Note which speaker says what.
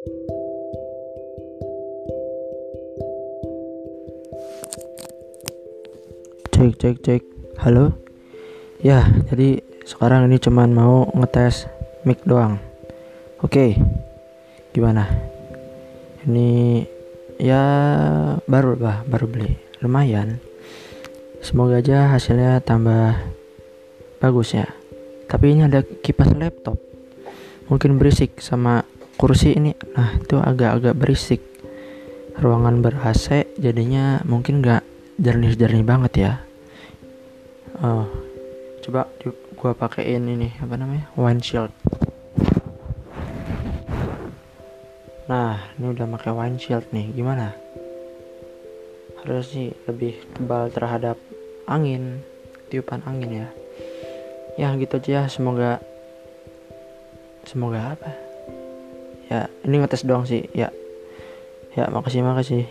Speaker 1: cek cek cek. Halo? Ya jadi sekarang ini cuman mau ngetes mic doang. Oke. Gimana? Ini ya baru bah baru beli. Lumayan. Semoga aja hasilnya tambah bagus ya. Tapi ini ada kipas laptop. Mungkin berisik sama kursi ini. Nah itu agak-agak berisik. Ruangan ber AC jadinya mungkin nggak jernih-jernih banget ya. Oh coba gua pakein ini apa namanya windshield. Nah ini udah pakai windshield nih gimana? Harus sih lebih tebal terhadap angin tiupan angin ya. Ya gitu aja. Semoga semoga apa ya ini ngetes doang sih. Ya. Ya makasih makasih